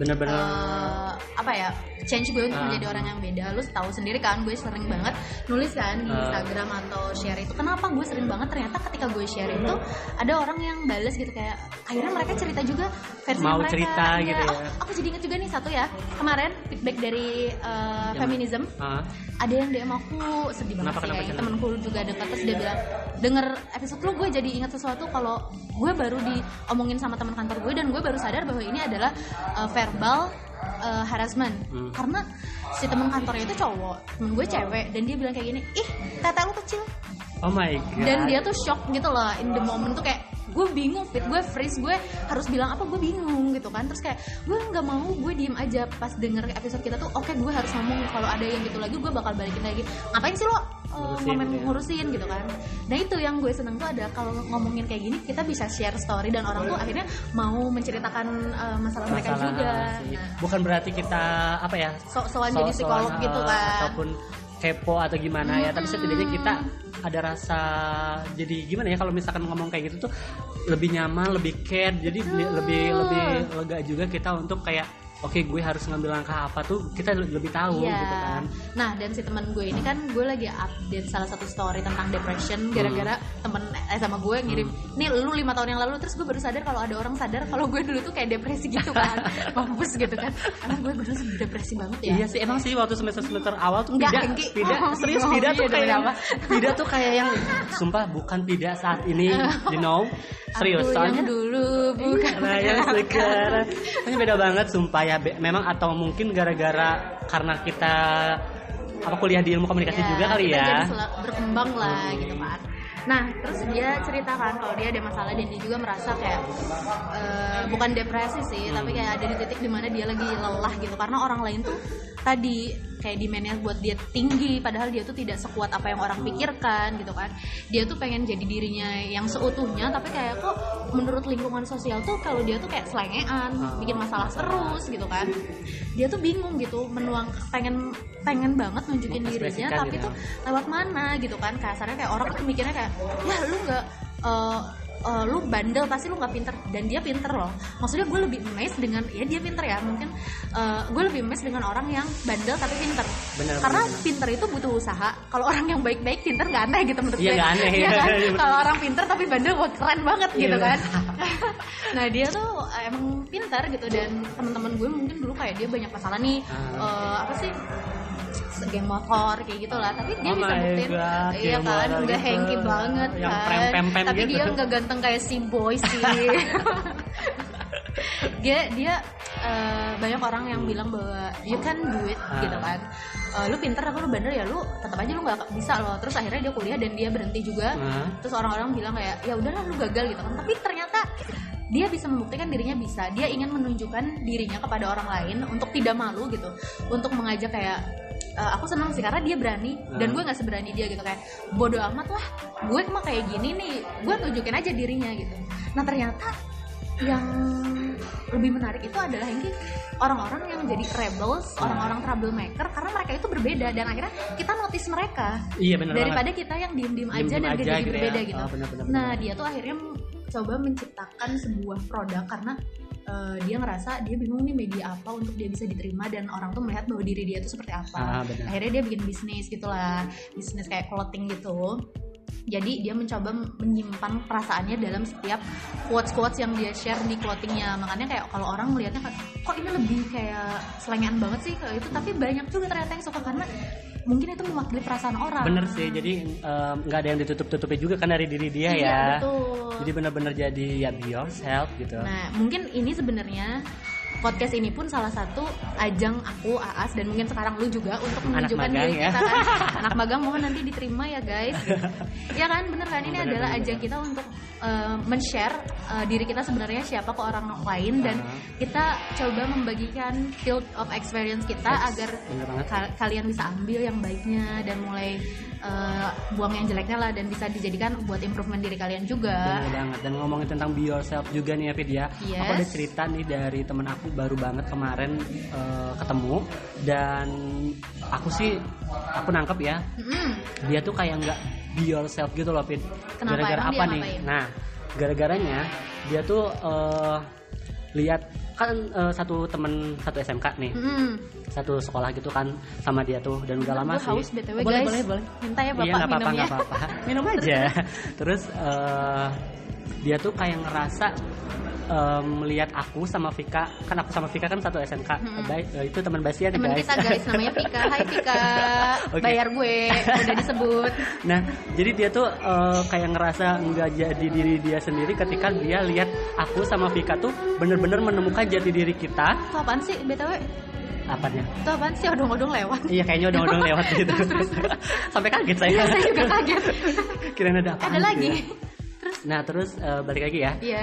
bener-bener eh, apa ya change gue untuk Ah. menjadi orang yang beda lu tahu sendiri kan gue sering banget nulis kan di Ah. Instagram atau share itu kenapa gue sering banget ternyata ketika gue share itu ada orang yang bales gitu kayak akhirnya mereka cerita juga versi Mau mereka cerita Iya. gitu ya. Oh, aku jadi inget juga nih satu ya kemarin feedback dari eh, feminism Ah, ada yang DM aku sedih banget Kenapa, sih. kenapa, kayak temenku juga dekat terus dia bilang denger episode lu gue jadi ingat sesuatu kalau gue baru diomongin sama teman kantor gue dan gue baru sadar bahwa ini adalah uh, verbal uh, harassment. Hmm. karena si teman kantornya itu cowok temen gue cewek dan dia bilang kayak gini ih tata lu kecil. Oh my god. dan dia tuh shock gitu loh in the moment tuh kayak gue bingung fit gue freeze gue harus bilang apa gue bingung gitu kan. Terus kayak gue nggak mau gue diem aja pas denger episode kita tuh oke gue harus ngomong kalau ada yang gitu lagi gue bakal balikin lagi. Ngapain sih lo uh, Ngurusin ngomen gitu ya. ngurusin gitu kan. Nah itu yang gue seneng tuh ada kalau ngomongin kayak gini kita bisa share story dan orang tuh akhirnya mau menceritakan uh, masalah, mereka Masalah juga. sih. nah, bukan berarti kita apa ya sok-sokan jadi psikolog gitu eh, kan. ataupun kepo atau gimana ya tapi setidaknya kita ada rasa jadi gimana ya kalau misalkan ngomong kayak gitu tuh lebih nyaman lebih care jadi lebih lebih lega juga kita untuk kayak oke gue harus ngambil langkah apa tuh kita lebih tahu Iya. gitu kan. Nah dan si teman gue ini kan gue lagi update salah satu story tentang depression gara-gara temen eh sama gue ngirim nih lu lima tahun yang lalu terus gue baru sadar kalau ada orang sadar kalau gue dulu tuh kayak depresi gitu kan. (laughs) Mampus gitu kan. Emang gue dulu depresi banget ya. Iya sih emang sih waktu semester semester awal tuh tidak tidak Oh, serius oh, tidak iya, tuh demi kayak apa? tidak tuh kayak yang sumpah bukan tidak saat ini you know. Serius Aku soalnya dulu bukan Nah yang sekarang. Ini beda banget sumpah ya Memang atau mungkin gara-gara Karena kita Apa kuliah di ilmu komunikasi Ya, juga kali kita ya? jadi berkembang lah gitu kan. Nah terus dia ceritakan kalau dia ada masalah dan dia juga merasa kayak eh, bukan depresi sih tapi kayak ada di titik di mana dia lagi lelah gitu. Karena orang lain tuh tadi kayak demandnya buat dia tinggi padahal dia tuh tidak sekuat apa yang orang pikirkan gitu kan. Dia tuh pengen jadi dirinya yang seutuhnya tapi kayak kok menurut lingkungan sosial tuh kalau dia tuh kayak selengean bikin masalah terus gitu kan. Dia tuh bingung gitu menuang pengen pengen banget nunjukin dirinya Mengekspresikan tapi gitu. tuh lewat mana gitu kan. Kasarnya kayak orang tuh mikirnya kayak ya lu nggak eh, eh, lu bandel pasti lu nggak pinter. Dan dia pinter loh. Maksudnya gue lebih amazed dengan ya dia pinter ya. Mungkin eh, gue lebih amazed dengan orang yang bandel tapi pinter. Benar, karena benar. pinter itu butuh usaha. Kalau orang yang baik-baik pinter nggak aneh gitu menurut Iya, gue. nggak aneh, Iya (laughs) iya, kan? iya, kalau orang pinter tapi bandel wah keren banget gitu Iya. kan. (laughs) Nah dia tuh emang pinter gitu. Dan teman-teman gue mungkin dulu kayak dia banyak masalah nih. Eh, apa sih geng motor kayak gitu lah tapi dia Oh bisa buktiin God, iya kan udah gitu. hengki banget Yang kan. prem-pem-pem tapi gitu. dia nggak ganteng kayak si boy sih. (laughs) Dia dia eh, banyak orang yang bilang bahwa you can do it Ah. gitu kan. Eh, lu pinter tapi lu bandel ya lu tetap aja lu nggak bisa loh. Terus akhirnya dia kuliah dan dia berhenti juga. Ah. terus orang-orang bilang kayak ya udahlah lu gagal gitu kan. Tapi ternyata dia bisa membuktikan dirinya bisa. Dia ingin menunjukkan dirinya kepada orang lain untuk tidak malu gitu. Untuk mengajak kayak "Eh, aku senang sih karena dia berani dan Hmm. gue nggak seberani dia gitu kayak bodoh amat lah gue mah kayak gini nih gue tunjukin aja dirinya gitu nah ternyata yang lebih menarik itu adalah yang orang-orang yang jadi rebels, Hmm. orang-orang troublemaker karena mereka itu berbeda dan akhirnya kita notice mereka Iya benar daripada banget kita yang diem-diem aja Diem-diem dan gak aja jadi gitu ya. berbeda gitu. Oh, benar, benar, nah dia tuh akhirnya coba menciptakan sebuah produk karena eh, dia ngerasa dia bingung nih media apa untuk dia bisa diterima dan orang tuh melihat bahwa diri dia tuh seperti apa. Ah, akhirnya dia bikin bisnis gitulah, bisnis kayak clothing gitu. Jadi dia mencoba menyimpan perasaannya dalam setiap quotes-quotes yang dia share di clothingnya. Makanya kayak kalau orang melihatnya kok ini lebih kayak selengean banget sih kayak itu. Tapi banyak juga ternyata yang suka karena mungkin itu mewakili perasaan orang. bener sih jadi nggak ada yang ditutup-tutupi juga kan dari diri dia Iya, ya betul. jadi benar-benar jadi ya be yourself gitu Nah, mungkin ini sebenarnya podcast ini pun salah satu ajang aku Aas dan mungkin sekarang lu juga untuk menunjukkan magang diri ya. kita kan. (laughs) Anak magang mohon nanti diterima ya guys. Ya kan? Bener kan? Ini Bener, adalah bener, ajang kita untuk uh, men-share uh, diri kita sebenarnya siapa ke orang lain. Dan kita coba membagikan field of experience kita Yes, agar ka- kalian bisa ambil yang baiknya dan mulai uh, buang yang jeleknya lah dan bisa dijadikan buat improvement diri kalian juga. Bener banget. Dan ngomongin tentang be yourself juga nih ya. Fit ya Yes. aku ada cerita nih dari temen aku baru banget kemarin eh, ketemu. Dan aku sih aku nangkep ya. Mm-mm. dia tuh kayak nggak be yourself gitu loh Fit gara-gara apa nih? ngapain? nah gara-garanya dia tuh eh, lihat kan eh, satu temen satu SMK nih. Mm-mm. satu sekolah gitu kan sama dia tuh dan udah lama sih. haus btw boleh guys. boleh boleh. Minta ya bapak iya apa-apa minumnya. nggak apa-apa. (laughs) Minum aja. Terus eh, dia tuh kayak ngerasa em, melihat aku sama Vika. Kan aku sama Vika kan satu SMK Mm-mm. Baik, eh, itu teman Bastian teman guys kita guys namanya Vika. (laughs) Hai Vika. (laughs) Oke. bayar gue udah disebut. (laughs) Nah jadi dia tuh eh, kayak ngerasa nggak jadi diri dia sendiri ketika dia lihat aku sama Vika tuh bener-bener menemukan jati diri kita. Itu apaan sih btw apanya? Itu apaan sih odong-odong lewat? Iya kayaknya udah-udah lewat gitu. Sampai kaget saya. Iya, saya juga kaget. Kirain ada apa ada lagi. nah terus eh, balik lagi ya. Iya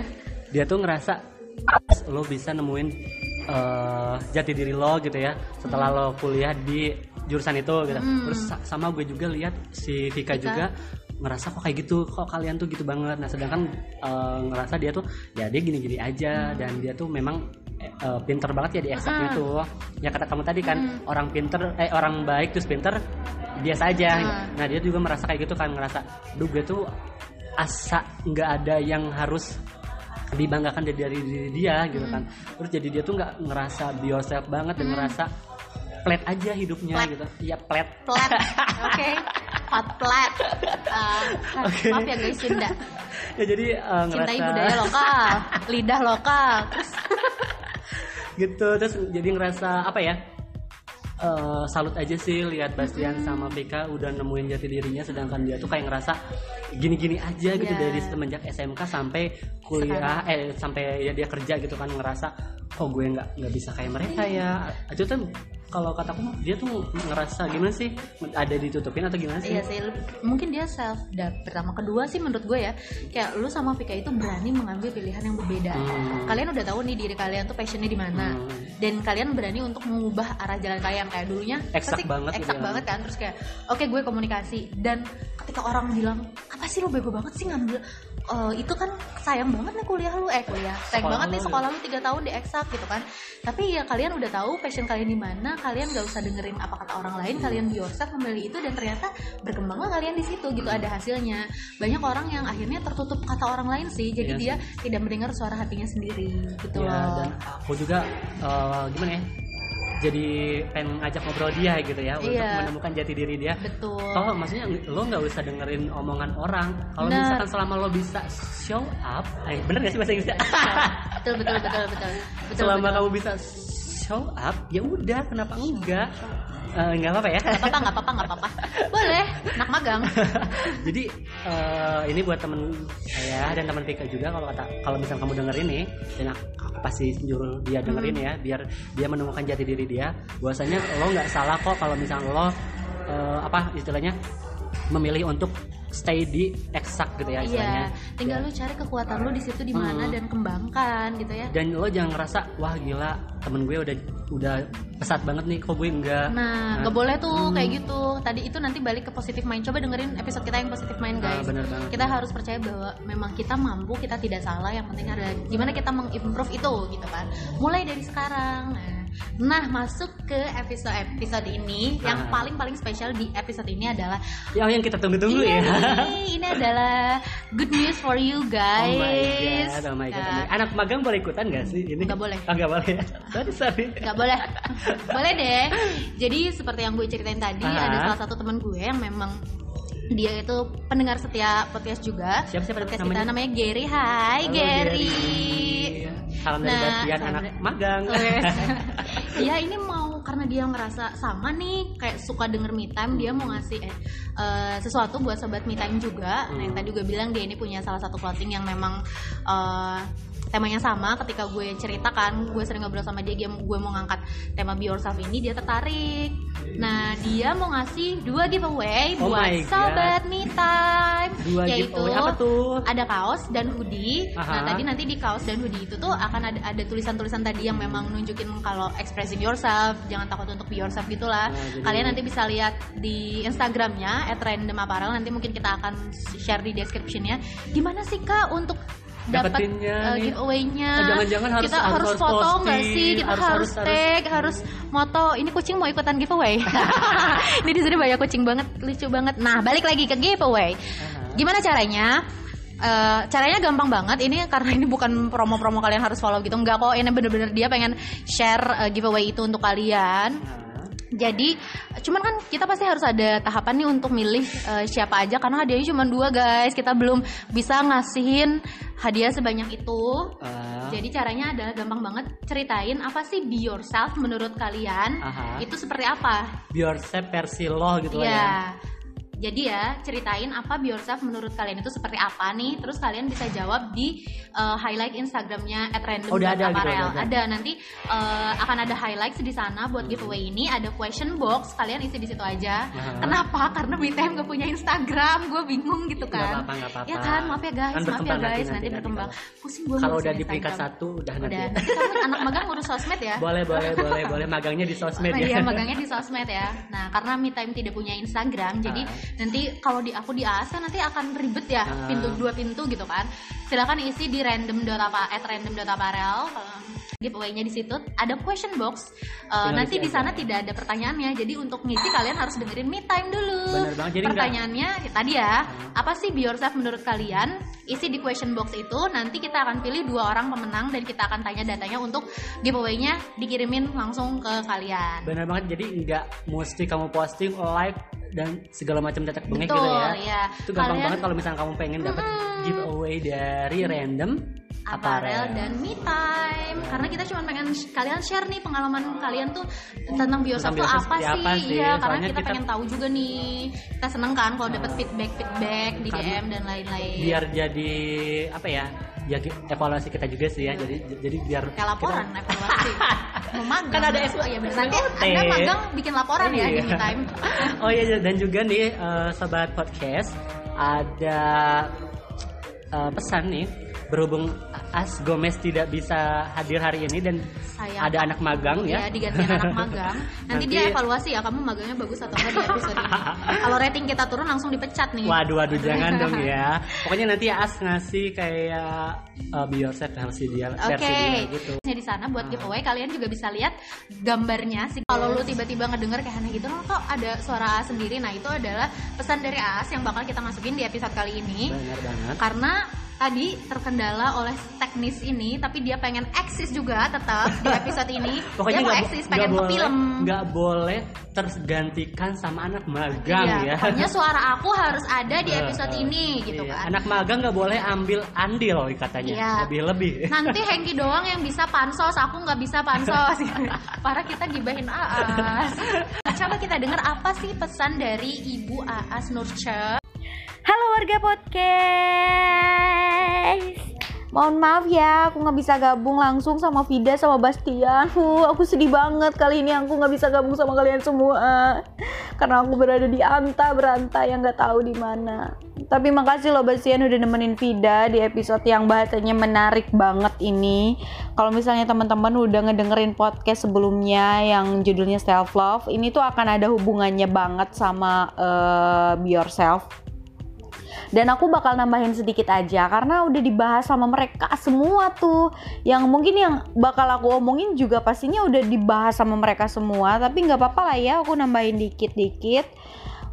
dia tuh ngerasa lo bisa nemuin eh, jati diri lo gitu ya setelah lo kuliah di jurusan itu gitu Hmm. terus sa- sama gue juga lihat si Vika, Vika. juga ngerasa kok kayak gitu kok kalian tuh gitu banget nah sedangkan eh, ngerasa dia tuh ya dia gini-gini aja dan dia tuh memang eh, pinter banget ya di eksaknya Hmm. tuh ya kata kamu tadi kan Hmm. orang pinter eh orang baik terus pinter biasa aja Hmm. nah dia juga merasa kayak gitu kan ngerasa duh gue tuh asa nggak ada yang harus dibanggakan dari, dari diri dia gitu Hmm. kan. Terus jadi dia tuh nggak ngerasa be yourself banget dan Hmm. ngerasa flat aja hidupnya Flat. gitu. Iya flat plat. Oke. Hot plat. (laughs) Ah, Oke. maaf ya guys Sunda ya jadi eh, ngerasa cintai budaya lokal (laughs) lidah lokal terus gitu. Terus jadi ngerasa apa ya eh, salut aja sih lihat Bastian sama Vika udah nemuin jati dirinya sedangkan dia tuh kayak ngerasa gini-gini aja gitu Iya. dari semenjak SMK sampai kuliah eh sampai ya dia kerja gitu kan ngerasa kok gue nggak nggak bisa kayak mereka ya itu tuh kalau kataku dia tuh ngerasa gimana sih ada ditutupin atau gimana sih Iya sih, mungkin dia self doubt pertama. Kedua sih menurut gue ya, kayak lu sama Vika itu berani mengambil pilihan yang berbeda. Hmm. Kalian udah tahu nih diri kalian tuh passionnya di mana, Hmm. dan kalian berani untuk mengubah arah jalan kalian kayak dulunya. Eksak pasti banget gitu eksak ya. banget kan. Terus kayak, oke gue komunikasi dan ketika orang bilang apa sih lu bego banget sih ngambil eh, itu kan sayang banget nih kuliah lu. Eh kuliah. Sayang Sekolah banget nih sekolah lu tiga tahun di eksak gitu kan. Tapi ya kalian udah tahu passion kalian di mana kalian gak usah dengerin apa kata orang lain kalian be yourself memilih itu dan ternyata berkembanglah kalian di situ gitu ada hasilnya. Banyak orang yang akhirnya tertutup kata orang lain sih jadi Iya dia tidak mendengar suara hatinya sendiri gitu ya loh. dan aku juga eh, gimana ya jadi pengen ngajak ngobrol dia gitu ya untuk Iya. menemukan jati diri dia betul Toh maksudnya lo nggak usah dengerin omongan orang. Kalau Bener. misalkan selama lo bisa show up, eh, bener gak sih bahasa Inggrisnya? betul betul betul betul betul (laughs) selama betul. kamu bisa show up, ya udah kenapa enggak? Eh, nggak apa-apa ya. nggak apa-apa nggak apa-apa nggak apa-apa boleh anak magang (laughs) Jadi eh, ini buat temen saya dan teman Vika juga kalau kata kalau misalnya kamu denger ini dan aku, pasti nyuruh dia dengerin Hmm. ya biar dia menemukan jati diri dia. Bahwasanya lo nggak salah kok kalau misalnya lo eh, apa istilahnya memilih untuk stay di eksak gitu ya istilahnya. Iya, tinggal lu cari kekuatan lu di situ di mana Hmm. dan kembangkan gitu ya. Dan lo jangan ngerasa wah gila temen gue udah udah pesat banget nih kok gue enggak. Nah, Nah, gak boleh tuh hmm. kayak gitu. Tadi itu nanti balik ke positive mind. Coba dengerin episode kita yang positive mind, Ah, guys. bener banget. Kita harus percaya bahwa memang kita mampu, kita tidak salah. Yang penting adalah gimana kita mengimprove itu gitu kan. Mulai dari sekarang. Nah, nah masuk ke episode episode ini yang Ah. paling paling spesial di episode ini adalah Ya yang kita tunggu-tunggu Iya ya. nih, ini adalah good news for you guys. Oh my god, oh my god. Nah, Anak magang boleh ikutan gak sih ini? Nggak boleh. Oh, nggak boleh. sorry, sorry. nggak boleh boleh deh jadi seperti yang gue ceritain tadi Ah. ada salah satu teman gue yang memang dia itu pendengar setia podcast juga Siapa siapa podcast namanya? kita namanya Gary Hai Halo, Gary Salam dari Nah, Bastian anak dari- magang. Wes. ya (laughs) ini mau karena dia ngerasa sama nih kayak suka denger me time dia mau ngasih eh, eh, sesuatu buat sobat me time juga nah yang Hmm. tadi juga bilang dia ini punya salah satu clothing yang memang eh, temanya sama ketika gue ceritakan gue sering ngobrol sama dia gue mau ngangkat tema be yourself ini dia tertarik. Nah dia mau ngasih dua giveaway Oh buat sobat me time. Dua yaitu giveaway apa tuh? ada kaos dan hoodie. Nah Aha. tadi nanti di kaos dan hoodie itu tuh akan ada ada tulisan-tulisan tadi yang memang nunjukin kalau expressing yourself jangan takut untuk be yourself gitulah. Nah, jadi- kalian nanti bisa lihat di Instagramnya @randomapparel nanti mungkin kita akan share di descriptionnya. Gimana sih kak untuk dapat uh, giveaway-nya. Oh, jangan-jangan harus- kita harus- foto nggak sih? Kita harus- harus, harus- tag harus. moto. Ini kucing mau ikutan giveaway? Ini (laughs) di sini banyak kucing banget lucu banget. Nah balik lagi ke giveaway. Gimana caranya? Eh, caranya gampang banget. Ini karena ini bukan promo-promo kalian harus follow gitu. Enggak kok ini bener-bener dia pengen share eh, giveaway itu untuk kalian. Nah, jadi cuman kan kita pasti harus ada tahapan nih untuk milih eh, siapa aja karena hadiahnya cuma dua guys. Kita belum bisa ngasihin hadiah sebanyak itu. Ah, jadi caranya adalah gampang banget. Ceritain apa sih be yourself menurut kalian? Aha. itu seperti apa? Be yourself versi lo gitu lah ya. Jadi ya ceritain apa be yourself menurut kalian itu seperti apa nih. Terus kalian bisa jawab di uh, highlight Instagramnya @random Oh, udah ada gitu, udah ada. Ada nanti uh, akan ada highlights di sana buat giveaway ini. Ada question box kalian isi di situ aja. Aha. Kenapa? Karena Time gak punya Instagram. Gue bingung gitu kan. apa-apa, nggak apa-apa. Ya kan, maaf ya guys, Kan maaf ya nanti, guys. nanti, Nanti, nanti berkembang. kalau- Pusing gue Kalau udah di peringkat satu udah nanti. Udah. Nanti kamu anak magang ngurus sosmed ya. boleh boleh boleh boleh magangnya di sosmed Nah, ya. iya, magangnya di sosmed ya. Nah, karena Me Time tidak punya Instagram, jadi Ah. Nanti kalau di aku di AS kan nanti akan ribet ya, Ah. pintu dua pintu gitu kan. Silakan isi di random apa at random apparel. Giveaway-nya di situ ada question box. Eh, Tinggal nanti di sana tidak ada pertanyaannya. Jadi untuk ngisi kalian harus dengerin Me Time dulu. Bener banget, jadi Pertanyaannya ya tadi ya, apa sih be yourself menurut kalian? Isi di question box itu nanti kita akan pilih dua orang pemenang dan kita akan tanya datanya untuk giveaway-nya dikirimin langsung ke kalian. Benar banget jadi nggak mesti kamu posting like dan segala macam tetek bengek Betul, gitu ya. ya. Itu gampang Kalian- banget kalau misalnya kamu pengen dapat giveaway dari random Aparel dan Me Time karena kita cuma pengen kalian share nih pengalaman kalian tuh tentang bioskop tuh apa sih apa sih? iya karena kita, kita- pengen tahu juga nih kita seneng kan kalau dapat feedback feedback di Karena DM dan lain-lain biar jadi apa ya? Ya evaluasi kita juga sih ya. Jadi jadi biar kayak laporan evaluasi (laughs) mau magang Kan ada oh, iya, bener. nanti anda magang bikin laporan ya di Iya. Me Time (laughs) oh iya dan juga nih eh, sobat podcast ada eh, pesan nih berhubung As Gomez tidak bisa hadir hari ini dan Sayang. ada anak magang ya. ya digantikan anak (laughs) magang nanti, Nanti- dia evaluasi ya kamu magangnya bagus atau enggak di episode ini (laughs) kalau rating kita turun langsung dipecat nih Waduh, waduh, jangan dong (laughs) ya. Pokoknya nanti As ngasih kayak uh, be yourself versi dia, Oke, versi dia gitu. Di sana buat giveaway kalian juga bisa lihat gambarnya sih. Kalau lu tiba-tiba ngedenger kayak aneh gitu, kok ada suara A sendiri. Nah itu adalah pesan dari Aas yang bakal kita masukin di episode kali ini. Benar banget. Karena tadi terkendala oleh teknis ini, tapi dia pengen eksis juga tetap di episode ini. (laughs) Pokoknya dia mau eksis, pengen ke boleh, film. nggak boleh tergantikan sama anak magang Iya, ya. pokoknya suara aku harus ada di episode ini gitu iya. kan. Anak magang nggak boleh ambil andil katanya. Iya. Lebih-lebih. Nanti (laughs) Hengki doang yang bisa pansos, aku nggak bisa pansos. (laughs) Parah kita gibahin Aas. Coba kita dengar apa sih pesan dari Ibu Aas Nurce. Halo warga podcast Mohon maaf ya, aku nggak bisa gabung langsung sama Vida sama Bastian. Huh, aku sedih banget kali ini aku nggak bisa gabung sama kalian semua, karena aku berada di anta beranta yang nggak tahu di mana. Tapi makasih loh Bastian udah nemenin Vida di episode yang bahasanya menarik banget ini. Kalau misalnya teman-teman udah ngedengerin podcast sebelumnya yang judulnya self love, ini tuh akan ada hubungannya banget sama eh, be yourself dan aku bakal nambahin sedikit aja karena udah dibahas sama mereka semua tuh. Yang mungkin yang bakal aku omongin juga pastinya udah dibahas sama mereka semua tapi nggak apa-apa lah ya aku nambahin dikit-dikit.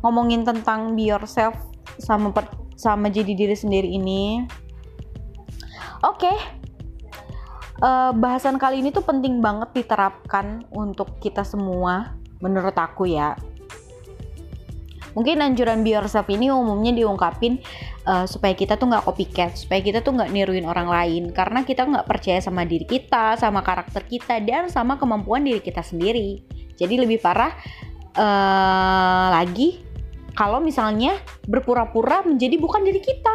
Ngomongin tentang be yourself sama per- sama jadi diri sendiri ini. Oke. Eh, bahasan kali ini tuh penting banget diterapkan untuk kita semua menurut aku ya mungkin anjuran be yourself ini umumnya diungkapin uh, supaya kita tuh nggak copycat, supaya kita tuh nggak niruin orang lain, karena kita nggak percaya sama diri kita, sama karakter kita, dan sama kemampuan diri kita sendiri. Jadi lebih parah uh, lagi kalau misalnya berpura-pura menjadi bukan diri kita.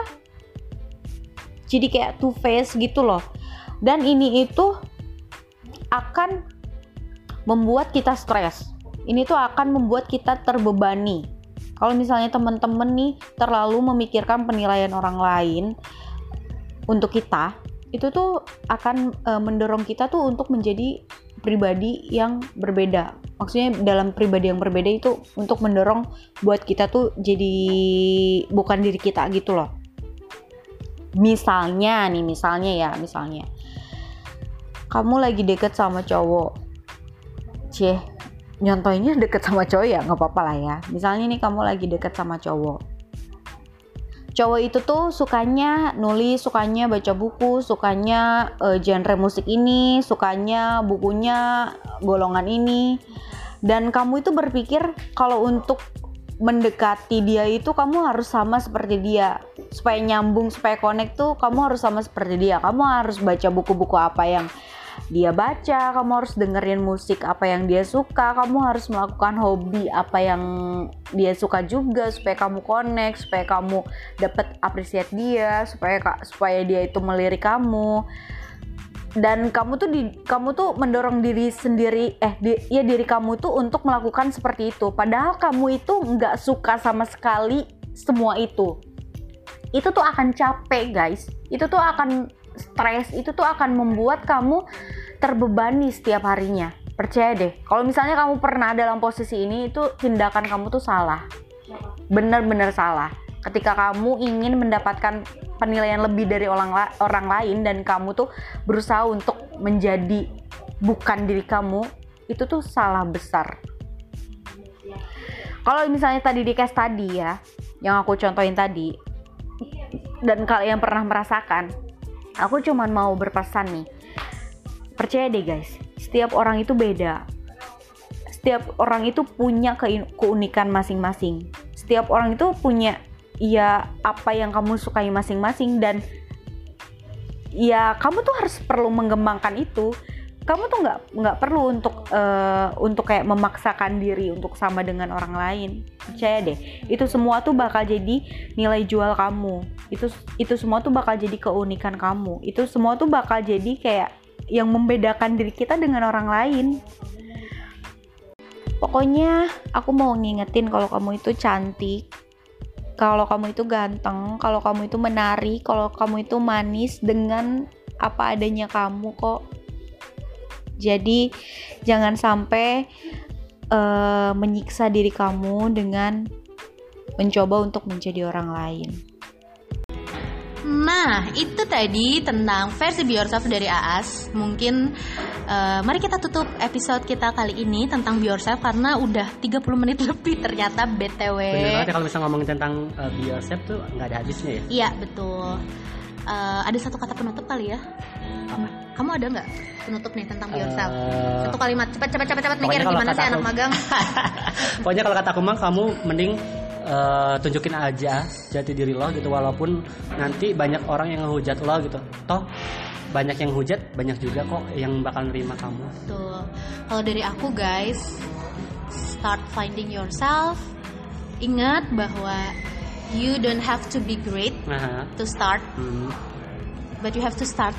Jadi kayak two face gitu loh. dan ini itu akan membuat kita stres ini tuh akan membuat kita terbebani kalau misalnya teman-teman nih terlalu memikirkan penilaian orang lain untuk kita itu tuh akan e, mendorong kita tuh untuk menjadi pribadi yang berbeda. Maksudnya dalam pribadi yang berbeda itu untuk mendorong buat kita tuh jadi bukan diri kita gitu loh. Misalnya nih, misalnya ya, misalnya kamu lagi deket sama cowok. Cih, nyontohnya deket sama cowok ya nggak apa-apa lah ya. Misalnya nih kamu lagi deket sama cowok cowok itu tuh sukanya nulis, sukanya baca buku, sukanya uh, genre musik ini, sukanya bukunya golongan ini. Dan kamu itu berpikir kalau untuk mendekati dia itu kamu harus sama seperti dia. Supaya nyambung, supaya connect tuh kamu harus sama seperti dia. Kamu harus baca buku-buku apa yang dia baca, kamu harus dengerin musik apa yang dia suka, kamu harus melakukan hobi apa yang dia suka juga supaya kamu connect, supaya kamu dapat apresiasi dia, supaya supaya dia itu melirik kamu. Dan kamu tuh di kamu tuh mendorong diri sendiri eh di, ya diri kamu tuh untuk melakukan seperti itu. Padahal kamu itu nggak suka sama sekali semua itu. Itu tuh akan capek, guys. Itu tuh akan stres itu tuh akan membuat kamu terbebani setiap harinya. Percaya deh, kalau misalnya kamu pernah dalam posisi ini itu tindakan kamu tuh salah. Bener-bener salah. Ketika kamu ingin mendapatkan penilaian lebih dari orang la orang lain dan kamu tuh berusaha untuk menjadi bukan diri kamu, itu tuh salah besar. Kalau misalnya tadi di case tadi ya, yang aku contohin tadi, dan kalian pernah merasakan, aku cuman mau berpesan nih. Percaya deh guys. Setiap orang itu beda. Setiap orang itu punya keunikan masing-masing. Setiap orang itu punya ya apa yang kamu sukai masing-masing dan ya kamu tuh harus perlu mengembangkan itu kamu tuh nggak nggak perlu untuk uh, untuk kayak memaksakan diri untuk sama dengan orang lain. Percaya deh itu semua tuh bakal jadi nilai jual kamu. Itu itu semua tuh bakal jadi keunikan kamu. Itu semua tuh bakal jadi kayak yang membedakan diri kita dengan orang lain. Pokoknya aku mau ngingetin kalau kamu itu cantik kalau kamu itu ganteng kalau kamu itu menarik kalau kamu itu manis dengan apa adanya kamu kok jadi jangan sampai uh, menyiksa diri kamu dengan mencoba untuk menjadi orang lain. Nah, itu tadi tentang versi Be Yourself dari Aas. Mungkin uh, mari kita tutup episode kita kali ini tentang Be Yourself karena udah 30 menit (laughs) lebih ternyata BTW. Bener banget ya kalau misalnya ngomongin tentang uh, Be Yourself tuh nggak ada habisnya ya? Iya, betul. Uh, ada satu kata penutup kali ya? Apa? Kamu ada nggak penutup nih tentang yourself? Uh, Satu kalimat cepat cepat cepat cepat mikir gimana sih anak magang? (laughs) pokoknya kalau kata aku mah kamu mending uh, tunjukin aja jati diri lo gitu walaupun nanti banyak orang yang ngehujat lo gitu. Toh banyak yang hujat, banyak juga kok yang bakal nerima kamu. Tuh. Kalau dari aku guys, start finding yourself. Ingat bahwa you don't have to be great uh -huh. to start. Hmm but you have to start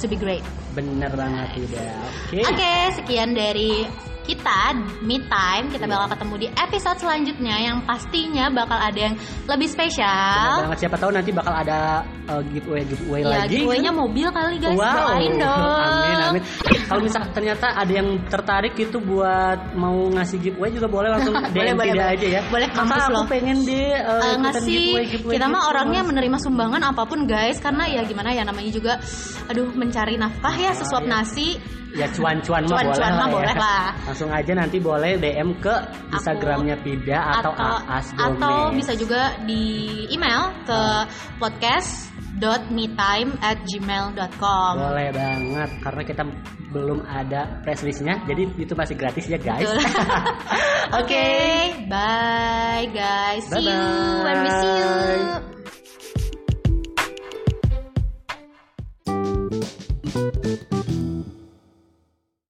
to be great. Bener banget tidak. Oke. Okay. okay, sekian dari kita me time kita bakal ketemu di episode selanjutnya yang pastinya bakal ada yang lebih spesial. banget siapa tahu nanti bakal ada uh, giveaway giveaway ya, lagi. giveaway-nya mobil kali guys. Wow. Doain dong. Amin amin. Kalau misal ternyata ada yang tertarik itu buat mau ngasih giveaway juga boleh langsung (laughs) DM boleh, boleh, aja ya. Boleh kampus aku loh. pengen deh uh, uh, ngasih giveaway, giveaway, kita mah orangnya menerima sumbangan apa pun guys karena ya gimana ya namanya juga aduh mencari nafkah ya sesuap iya. nasi ya cuan-cuan mah boleh cuan lah, ya. boleh lah. Langsung aja nanti boleh DM ke Instagramnya Pida atau, atau Aas Gomez. Atau bisa juga di email ke podcast dot me time at gmail dot com. boleh banget karena kita belum ada press listnya jadi itu masih gratis ya guys (laughs) oke okay, bye guys bye -bye. you when we see you.